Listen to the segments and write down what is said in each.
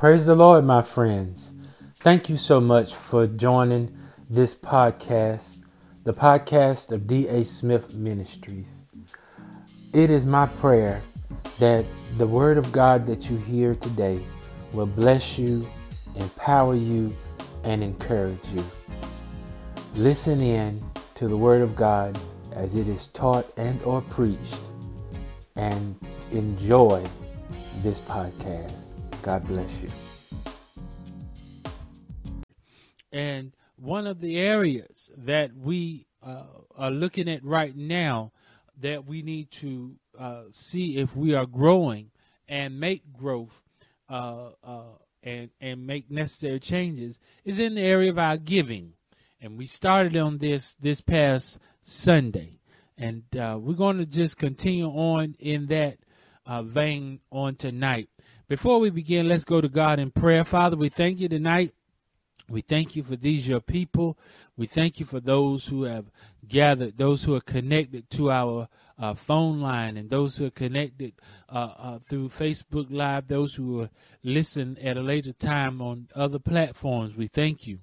Praise the Lord, my friends. Thank you so much for joining this podcast, the podcast of D.A. Smith Ministries. It is my prayer that the Word of God that you hear today will bless you, empower you, and encourage you. Listen in to the Word of God as it is taught and or preached and enjoy this podcast. God bless you. And one of the areas that we uh, are looking at right now that we need to uh, see if we are growing and make growth uh, uh and and make necessary changes is in the area of our giving. And we started on this this past Sunday, and uh, we're going to just continue on in that uh, vein on tonight. Before we begin, let's go to God in prayer. Father, we thank you tonight. We thank you for these your people. We thank you for those who have gathered, those who are connected to our uh, phone line, and those who are connected uh, uh, through Facebook Live, those who will listen at a later time on other platforms. We thank you.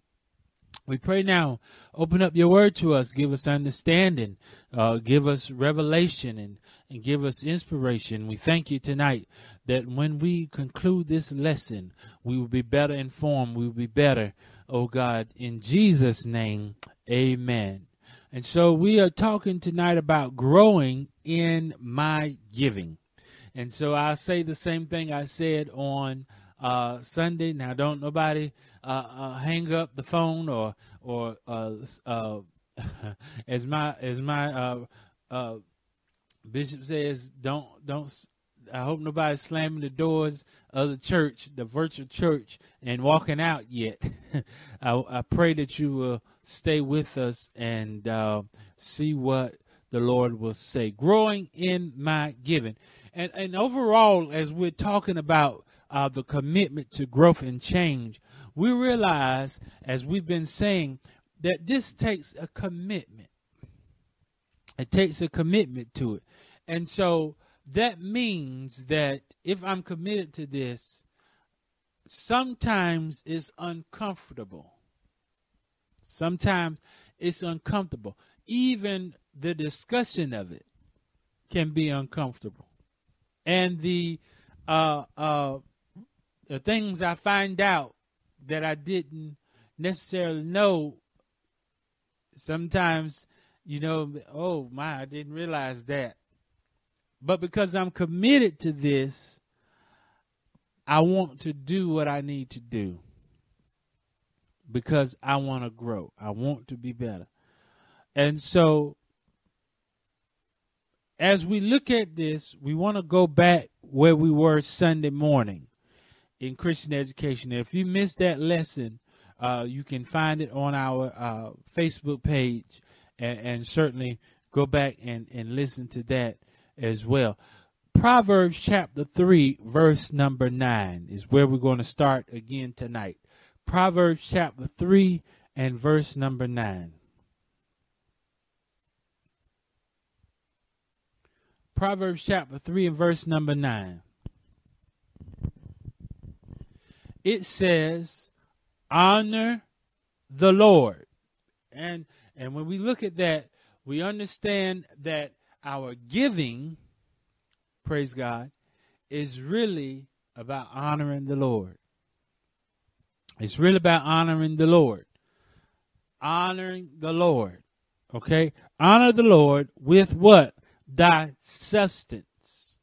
We pray now, open up your word to us, give us understanding, uh, give us revelation, and, and give us inspiration. We thank you tonight that when we conclude this lesson, we will be better informed, we will be better, oh God, in Jesus' name, amen. And so we are talking tonight about growing in my giving. And so I'll say the same thing I said on uh, Sunday. Now, don't nobody uh, uh, hang up the phone or or uh, uh, as my as my uh, bishop says, don't don't. I hope nobody's slamming the doors of the church, the virtual church, and walking out yet. I, I, pray that you will stay with us and see what the Lord will say. Growing in my giving. And, and overall, as we're talking about uh, the commitment to growth and change, we realize, as we've been saying, that this takes a commitment. It takes a commitment to it. And so that means that if I'm committed to this, sometimes it's uncomfortable. Sometimes it's uncomfortable. Even the discussion of it can be uncomfortable. And the uh, uh, the things I find out that I didn't necessarily know, sometimes, you know, oh my, I didn't realize that. But because I'm committed to this, I want to do what I need to do because I want to grow. I want to be better. And so, as we look at this, we want to go back where we were Sunday morning in Christian education. If you missed that lesson, uh, you can find it on our uh, Facebook page and, and, certainly go back and, and listen to that as well. Proverbs chapter 3, verse number 9 is where we're going to start again tonight. Proverbs chapter 3 and verse number 9. Proverbs chapter 3 and verse number 9. It says, honor the Lord. And and when we look at that, we understand that our giving, praise God, is really about honoring the Lord. It's really about honoring the Lord. Honoring the Lord. Okay? Honor the Lord with what? Thy substance.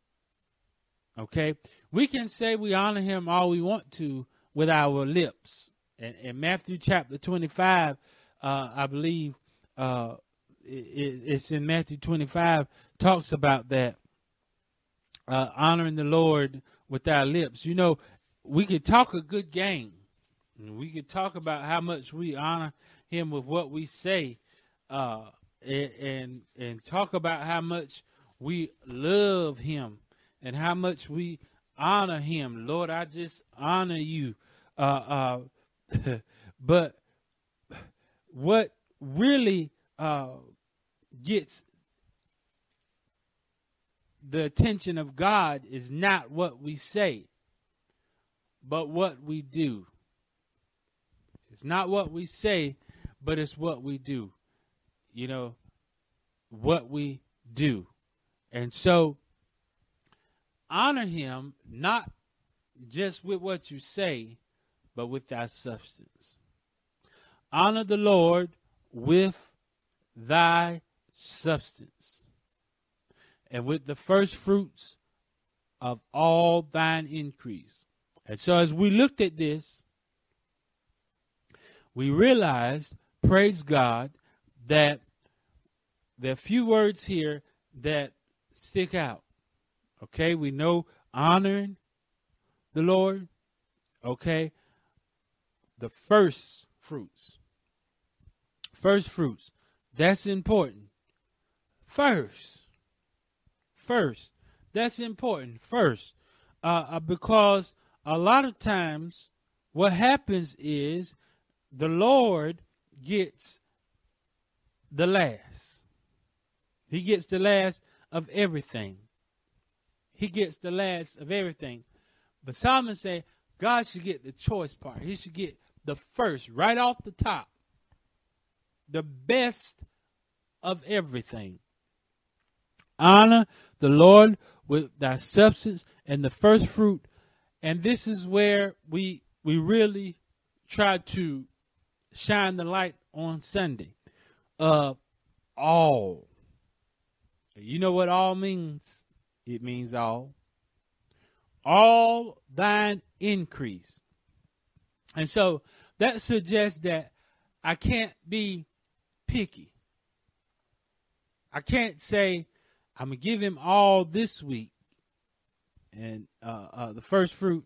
Okay? We can say we honor him all we want to, with our lips. And in Matthew chapter 25, uh, I believe uh, it, it's in Matthew 25, talks about that. Uh, honoring the Lord with our lips. You know, we could talk a good game. We could talk about how much we honor Him with what we say, uh, and, and and talk about how much we love Him and how much we honor Him. Lord, I just honor you uh, uh, but what really uh, gets the attention of God is not what we say, but what we do. It's not what we say, but it's what we do. You know, what we do. And so, honor him not just with what you say, but with thy substance. Honor the Lord with thy substance and with the first fruits of all thine increase. And so as we looked at this, we realized, praise God, that there are a few words here that stick out. Okay, we know honoring the Lord. Okay, the first fruits. First fruits. That's important. First. First. That's important. First. Uh, uh, because a lot of times what happens is the Lord gets the last. He gets the last of everything. He gets the last of everything. But Solomon said God should get the choice part. He should get the first, right off the top. The best of everything. Honor the Lord with thy substance and the first fruit. And this is where we we really try to shine the light on Sunday. Uh all. You know what all means? It means all. All thine increase. And so that suggests that I can't be picky. I can't say I'm gonna give him all this week, and uh, uh, the first fruit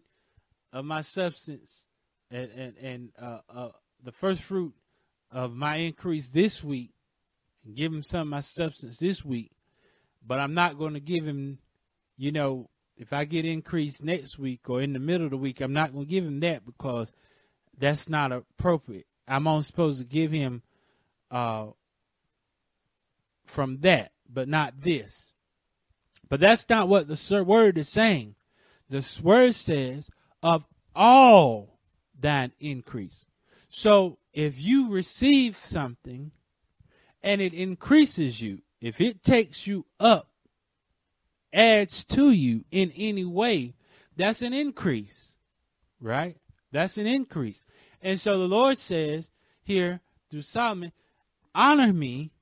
of my substance, and and, and uh, uh the first fruit of my increase this week, and give him some of my substance this week. But I'm not going to give him, you know, if I get increased next week or in the middle of the week, I'm not going to give him that because that's not appropriate. I'm only supposed to give him uh, from that, but not this. But that's not what the word is saying. The word says, of all thine increase. So if you receive something and it increases you, if it takes you up, adds to you in any way, that's an increase, right? That's an increase. And so the Lord says here through Solomon, honor me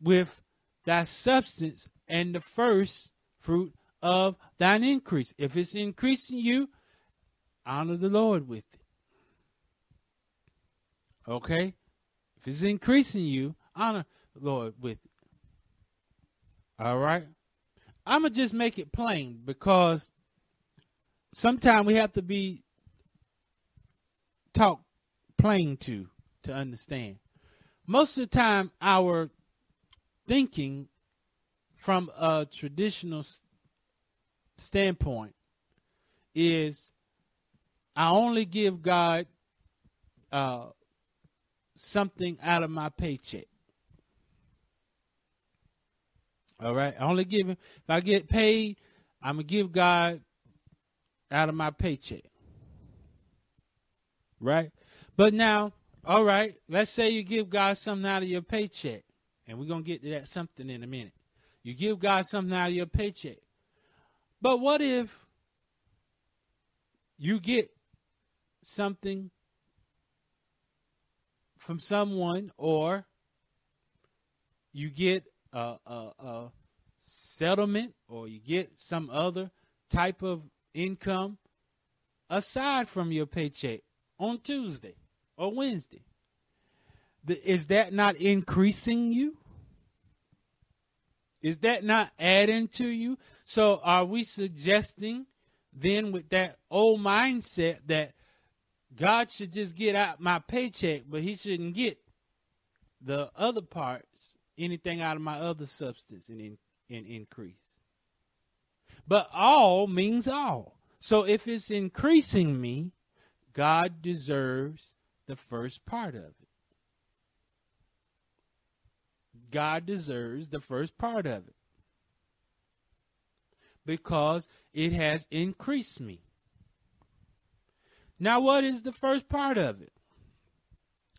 with thy substance and the first fruit of thine increase. If it's increasing you, honor the Lord with it. Okay? If it's increasing you, honor the Lord with it. All right? I'm to just make it plain because sometimes we have to be talked plain to to understand. Most of the time, our thinking from a traditional standpoint is I only give God uh, something out of my paycheck. All right. I only give him, if I get paid, I'm to give God out of my paycheck. Right? But now, all right, let's say you give God something out of your paycheck. And we're to get to that something in a minute. You give God something out of your paycheck. But what if you get something from someone or you get a, a, a, settlement or you get some other type of income aside from your paycheck on Tuesday or Wednesday. Is that not increasing you? Is that not adding to you? So are we suggesting then with that old mindset that God should just get out my paycheck, but he shouldn't get the other parts, anything out of my other substance and in, in increase. But all means all. So if it's increasing me, God deserves the first part of it. God deserves the first part of it because it has increased me. Now, what is the first part of it?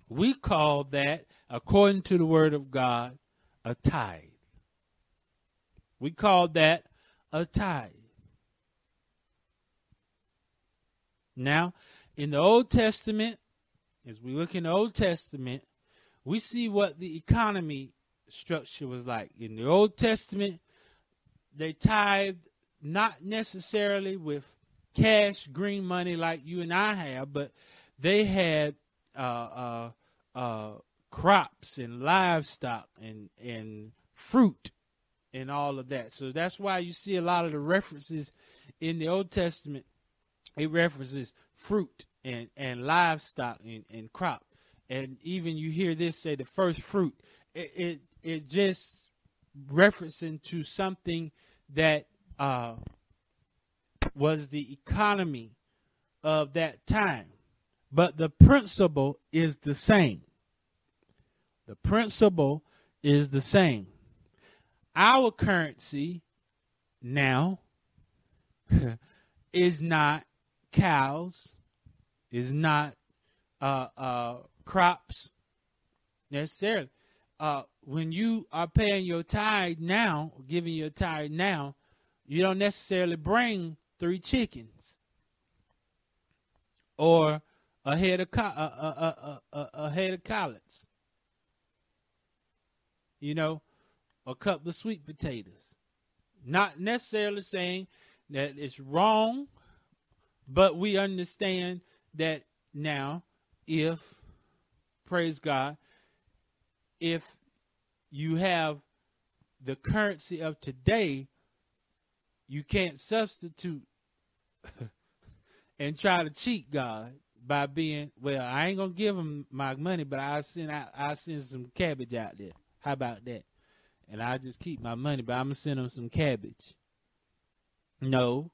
We call that, according to the word of God, a tithe. We call that a tithe. Now, in the Old Testament, as we look in the Old Testament, we see what the economy structure was like. In the Old Testament, they tithed not necessarily with cash, green money like you and I have, but they had uh, uh, uh, crops and livestock and and fruit and all of that. So that's why you see a lot of the references in the Old Testament. It references fruit and, and livestock and, and crop. And even you hear this say the first fruit. It it, it just referencing to something that uh, was the economy of that time. But the principle is the same. The principle is the same. Our currency now is not cows, is not uh, uh, crops necessarily. Uh, when you are paying your tithe now, giving your tithe now, you don't necessarily bring three chickens or a head of co- a, a, a, a head of collards. You know, a couple of sweet potatoes. Not necessarily saying that it's wrong, but we understand that now, if, praise God, if you have the currency of today, you can't substitute and try to cheat God by being well. I ain't gonna give him my money, but I send out I send some cabbage out there. How about that? And I just keep my money, but I'm gonna send them some cabbage. No,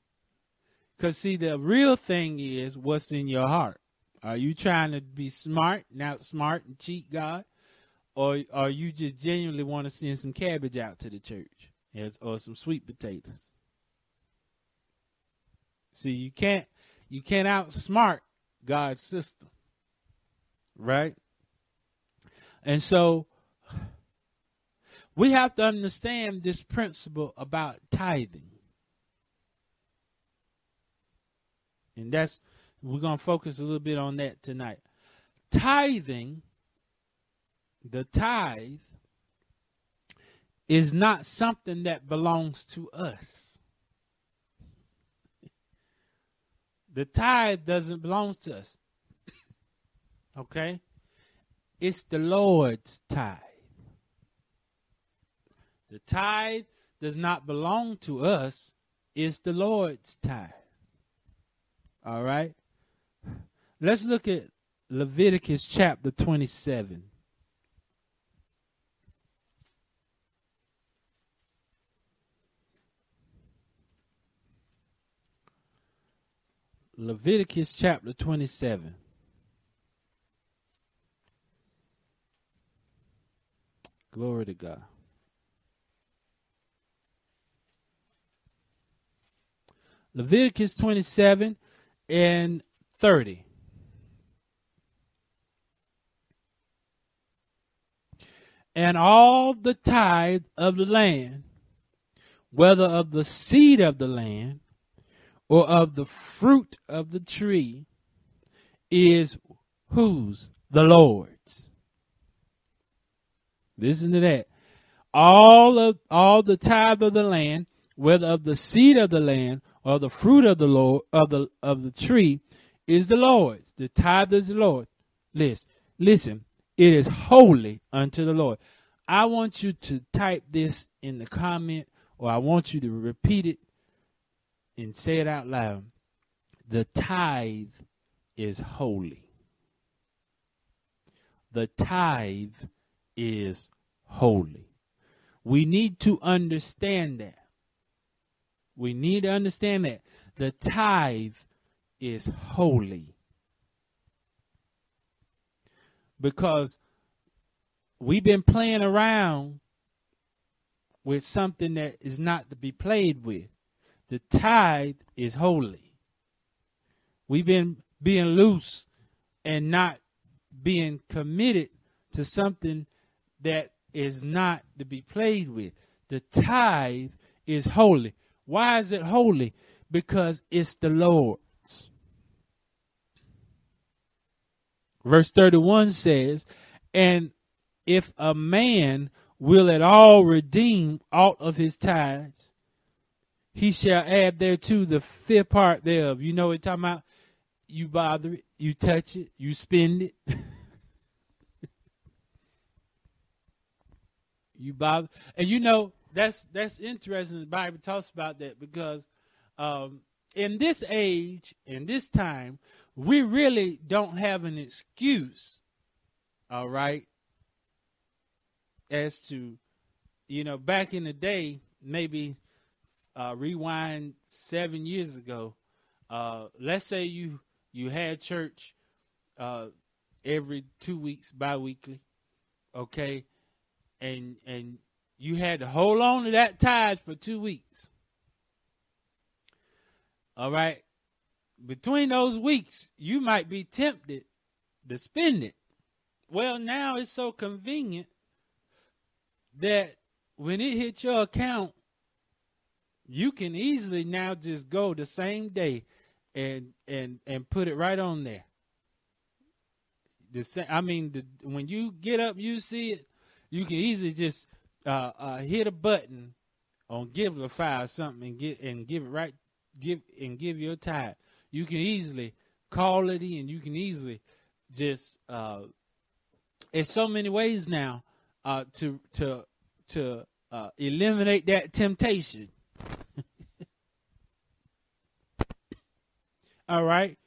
because see, the real thing is what's in your heart. Are you trying to be smart, not smart and cheat God, or are you just genuinely want to send some cabbage out to the church, or some sweet potatoes? See, you can't you can't outsmart God's system. Right? And so we have to understand this principle about tithing. And that's we're going to focus a little bit on that tonight. Tithing, the tithe is not something that belongs to us. The tithe doesn't belong to us. okay? It's the Lord's tithe. The tithe does not belong to us, it's the Lord's tithe. All right? Let's look at Leviticus chapter 27. Leviticus chapter 27. Glory to God. Leviticus 27 and 30. And all the tithe of the land, whether of the seed of the land or of the fruit of the tree is whose? The Lord's. Listen to that. All of all the tithe of the land, whether of the seed of the land or the fruit of the Lord of the of the tree, is the Lord's. The tithe is the Lord. Listen, listen, it is holy unto the Lord. I want you to type this in the comment, or I want you to repeat it and say it out loud. The tithe is holy. The tithe is holy. We need to understand that. We need to understand that. The tithe is holy. Because we've been playing around with something that is not to be played with. The tithe is holy. We've been being loose and not being committed to something that is not to be played with. The tithe is holy. Why is it holy? Because it's the Lord's. Verse 31 says, And if a man will at all redeem aught of his tithes, he shall add thereto the fifth part thereof. You know what talking about? You bother it, you touch it, you spend it. you bother and you know that's that's interesting the bible talks about that because um, in this age in this time we really don't have an excuse all right as to you know back in the day maybe uh, rewind seven years ago uh, let's say you you had church uh, every two weeks bi-weekly okay and and you had to hold on to that tithe for two weeks. All right. Between those weeks, you might be tempted to spend it. Well, now it's so convenient that when it hits your account, you can easily now just go the same day and and and put it right on there. The same, I mean, the, when you get up, you see it you can easily just uh, uh, hit a button on Givelify or something and get and give it right give and give your tithe. You can easily call it in. You can easily just uh, it's so many ways now uh, to to to uh, eliminate that temptation. All right.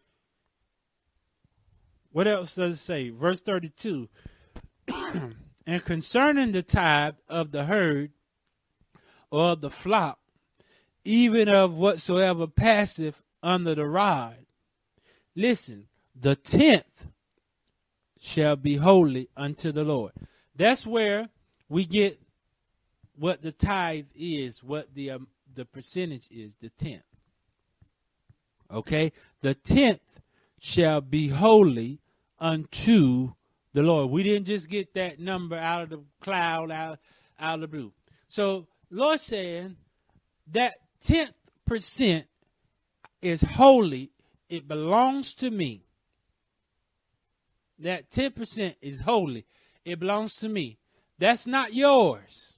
What else does it say? Verse 32. And concerning the tithe of the herd or of the flock, even of whatsoever passeth under the rod, listen, the tenth shall be holy unto the Lord. That's where we get what the tithe is, what the um, the percentage is, the tenth. Okay, the tenth shall be holy unto the Lord. We didn't just get that number out of the cloud, out, out of the blue. So, Lord saying that 10th percent is holy. It belongs to me. That 10% is holy. It belongs to me. That's not yours.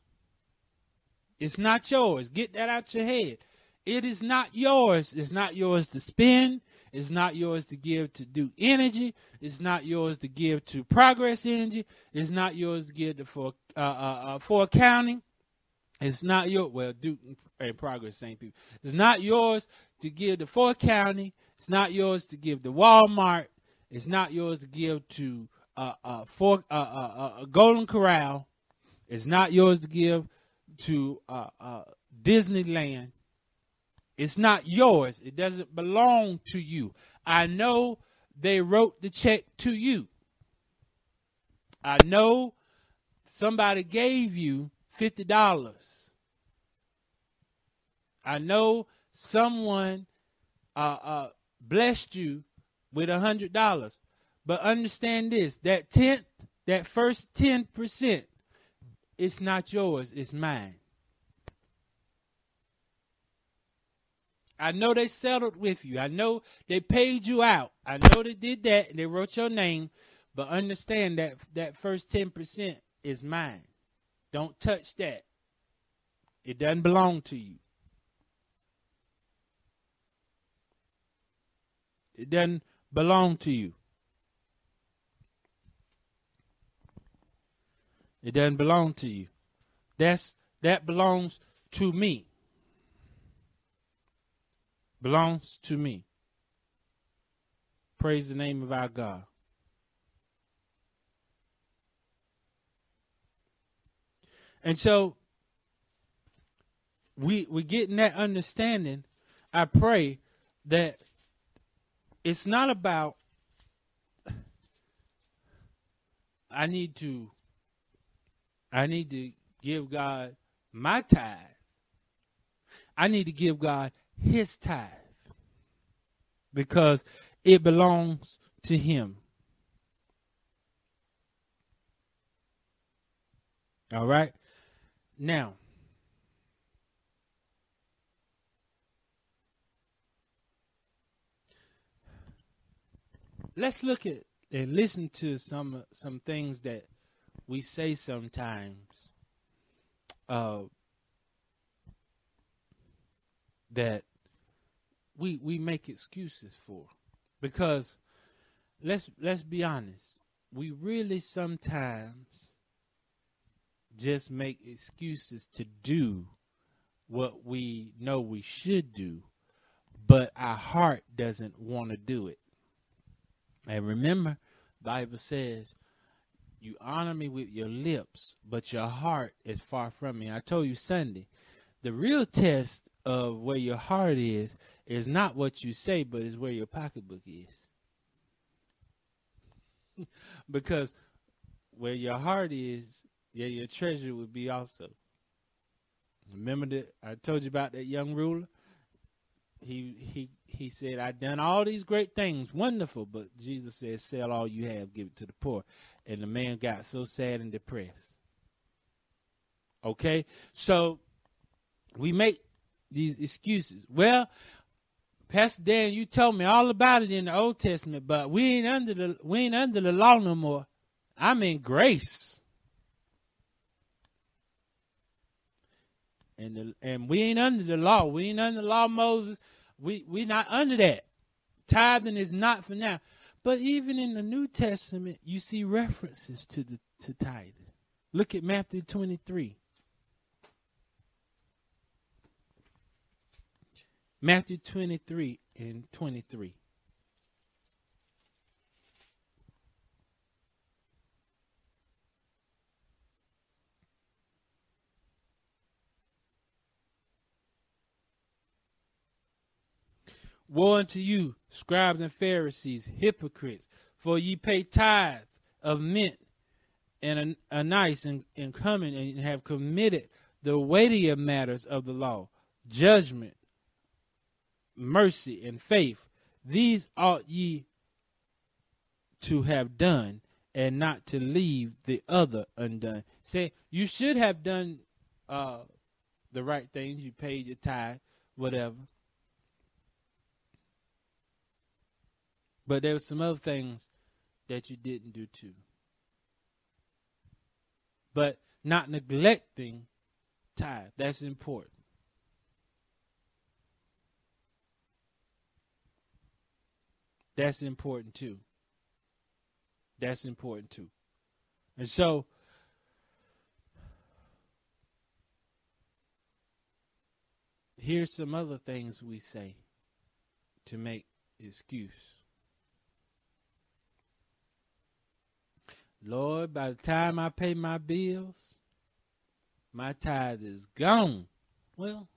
It's not yours. Get that out your head. It is not yours. It's not yours to spend. It's not yours to give to Duke Energy. It's not yours to give to progress energy. It's not yours to give to for uh, uh, uh, for accounting. It's not your well Duke and progress same people. It's not yours to give to for accounting. It's not yours to give to Walmart. It's not yours to give to uh, uh, for uh, uh, uh, Golden Corral. It's not yours to give to uh, uh, Disneyland. It's not yours. It doesn't belong to you. I know they wrote the check to you. I know somebody gave you $50. I know someone uh, uh, blessed you with a $100. But understand this that 10th, that first 10%, it's not yours, it's mine. I know they settled with you. I know they paid you out. I know they did that they wrote your name, but understand that that first 10% is mine. Don't touch that. It doesn't belong to you. It doesn't belong to you. It doesn't belong to you. That's that belongs to me belongs to me. Praise the name of our God. And so we we getting that understanding. I pray that it's not about I need to I need to give God my tithe. I need to give God his tithe. Because it belongs to him. All right. Now, let's look at and listen to some some things that we say sometimes uh, that we we make excuses for. Because let's let's be honest. We really sometimes just make excuses to do what we know we should do but our heart doesn't want to do it. And remember, Bible says, you honor me with your lips, but your heart is far from me. I told you Sunday, the real test of where your heart is is not what you say, but is where your pocketbook is. because where your heart is, yeah, your treasure would be also. Remember that I told you about that young ruler? he he he said, "I done all these great things, wonderful." But Jesus said, "Sell all you have, give it to the poor." And the man got so sad and depressed. Okay, so we make these excuses. Well, Pastor Dan, you told me all about it in the Old Testament, but we ain't under the we ain't under the law no more. I'm in grace. And the, and we ain't under the law. We ain't under the law, Moses. We we not under that. Tithing is not for now. But even in the New Testament, you see references to the to tithing. Look at Matthew 23. Matthew 23 and 23. Woe unto you, scribes and Pharisees, hypocrites, for ye pay tithe of mint and anise and, and cummin and have committed the weightier matters of the law, judgment, mercy, and faith. These ought ye to have done, and not to leave the other undone. Say, you should have done uh, the right things. You paid your tithe, whatever. But there were some other things that you didn't do too. But not neglecting tithe, that's important. That's important too. That's important too. And so, here's some other things we say to make excuse. Lord, by the time I pay my bills, my tithe is gone. Well,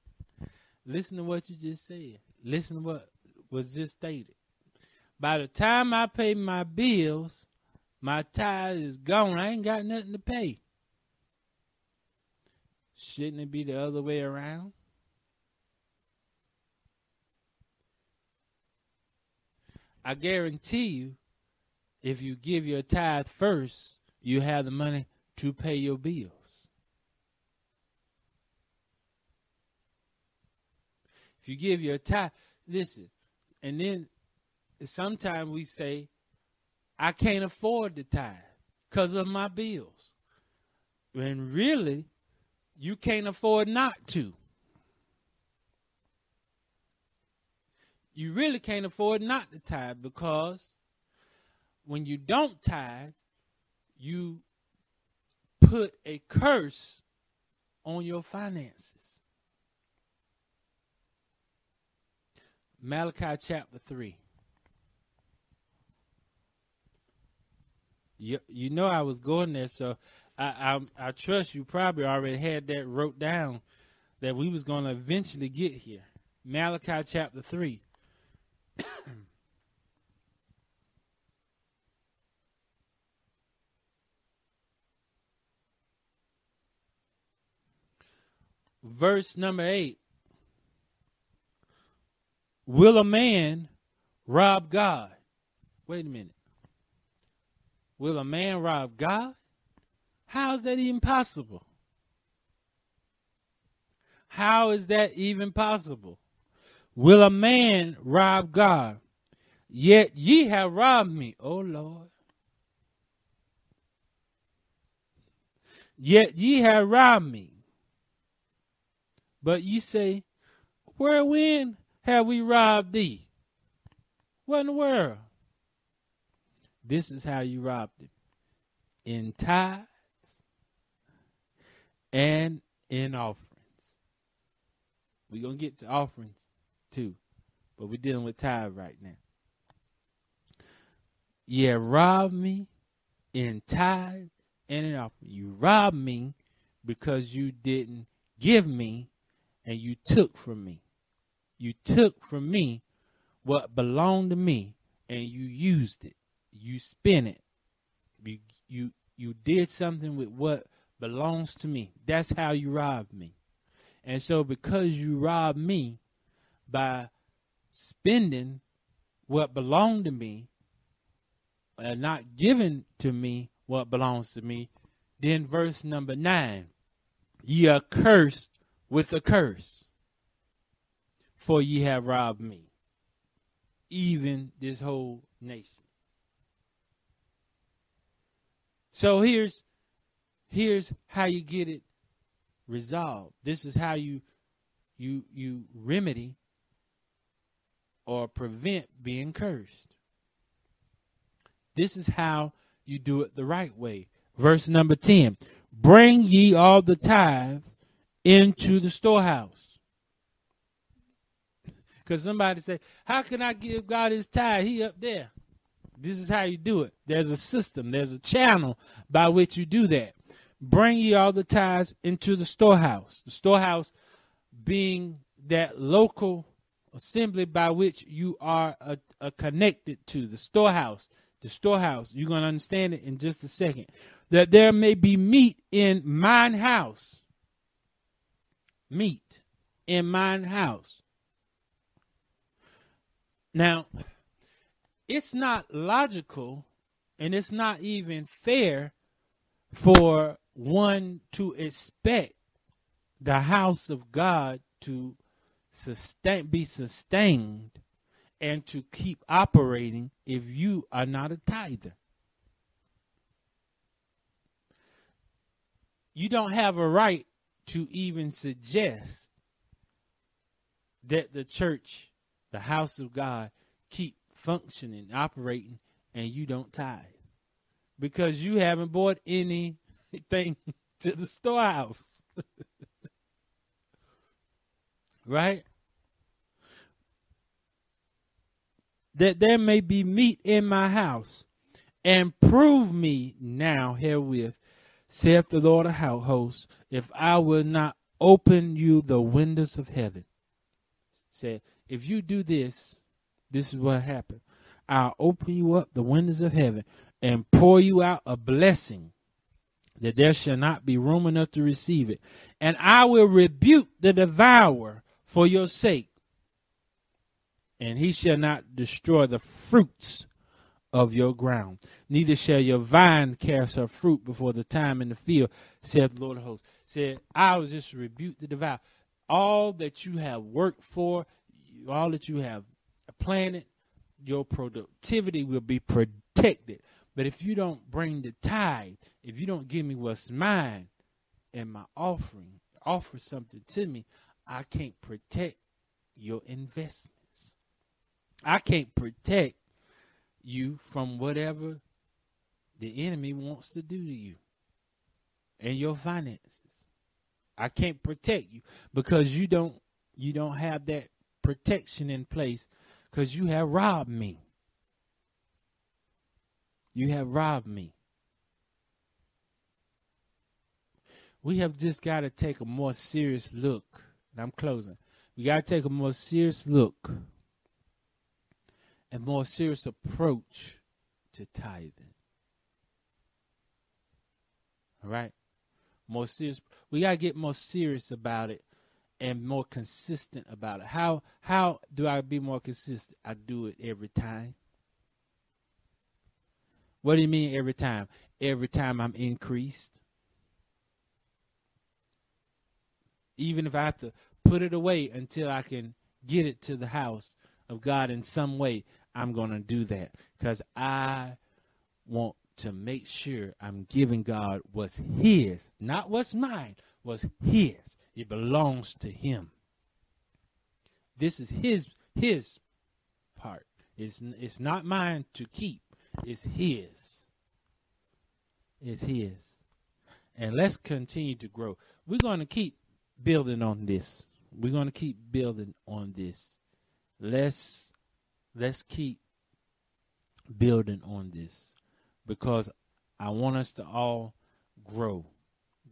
listen to what you just said. Listen to what was just stated. By the time I pay my bills, my tithe is gone. I ain't got nothing to pay. Shouldn't it be the other way around? I guarantee you, if you give your tithe first, you have the money to pay your bills. If you give your tithe, listen, and then sometimes we say, I can't afford the tithe because of my bills. When really, you can't afford not to. You really can't afford not to tithe because when you don't tithe, you put a curse on your finances. Malachi chapter 3. You, you know I was going there, so I, I, I trust you probably already had that wrote down that we was going to eventually get here. Malachi chapter 3. verse number 8 Will a man rob God? Wait a minute. Will a man rob God? How is that even possible? How is that even possible? Will a man rob God? Yet ye have robbed me, O Lord. Yet ye have robbed me. But ye say, Wherein have we robbed thee? What in the world? This is how you robbed it. In tithes and in offerings. We're going to get to offerings too, but we're dealing with tithe right now. Yeah, robbed me in tithe and in offering. You robbed me because you didn't give me and you took from me. You took from me what belonged to me and you used it. You spent it. You you you did something with what belongs to me. That's how you robbed me. And so because you robbed me by spending what belonged to me and not giving to me what belongs to me, then verse number nine, ye are cursed with a curse, for ye have robbed me, even this whole nation. So here's here's how you get it resolved. This is how you you you remedy or prevent being cursed. This is how you do it the right way. Verse number 10 Bring ye all the tithes into the storehouse. Because somebody say, How can I give God his tithe? He up there. This is how you do it. There's a system, there's a channel by which you do that. Bring ye all the tithes into the storehouse. The storehouse being that local assembly by which you are uh, uh, connected to, the storehouse. The storehouse. You're going to understand it in just a second. That there may be meat in mine house. Meat in mine house. Now, it's not logical and it's not even fair for one to expect the house of God to sustain be sustained and to keep operating if you are not a tither. You don't have a right to even suggest that the church, the house of God, keep functioning, operating, and you don't tithe. Because you haven't bought anything to the storehouse. right? That there may be meat in my house, and prove me now herewith, saith the Lord of hosts, if I will not open you the windows of heaven. Said, if you do this, this is what happened. I'll open you up the windows of heaven and pour you out a blessing that there shall not be room enough to receive it. And I will rebuke the devourer for your sake, and he shall not destroy the fruits of your ground. Neither shall your vine cast her fruit before the time in the field, saith the Lord of hosts. Said, I will just rebuke the devourer. All that you have worked for, all that you have planted, your productivity will be protected. But if you don't bring the tithe, if you don't give me what's mine and my offering, offer something to me, I can't protect your investments. I can't protect you from whatever the enemy wants to do to you and your finances. I can't protect you because you don't you don't have that protection in place because you have robbed me. You have robbed me. We have just got to take a more serious look and I'm closing. We got to take a more serious look and more serious approach to tithing. All right? More serious. We got to get more serious about it and more consistent about it. How how do I be more consistent? I do it every time. What do you mean every time? Every time I'm increased. Even if I have to put it away until I can get it to the house of God in some way, I'm going to do that because I want to make sure I'm giving God what's His, not what's mine, what's His. It belongs to Him. This is His His part. It's it's not mine to keep. It's His. It's His. And let's continue to grow. We're going to keep building on this. We're going to keep building on this. Let's let's keep building on this because I want us to all grow,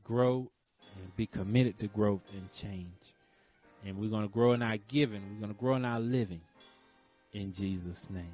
grow, and be committed to growth and change. And we're going to grow in our giving, we're going to grow in our living in Jesus' name.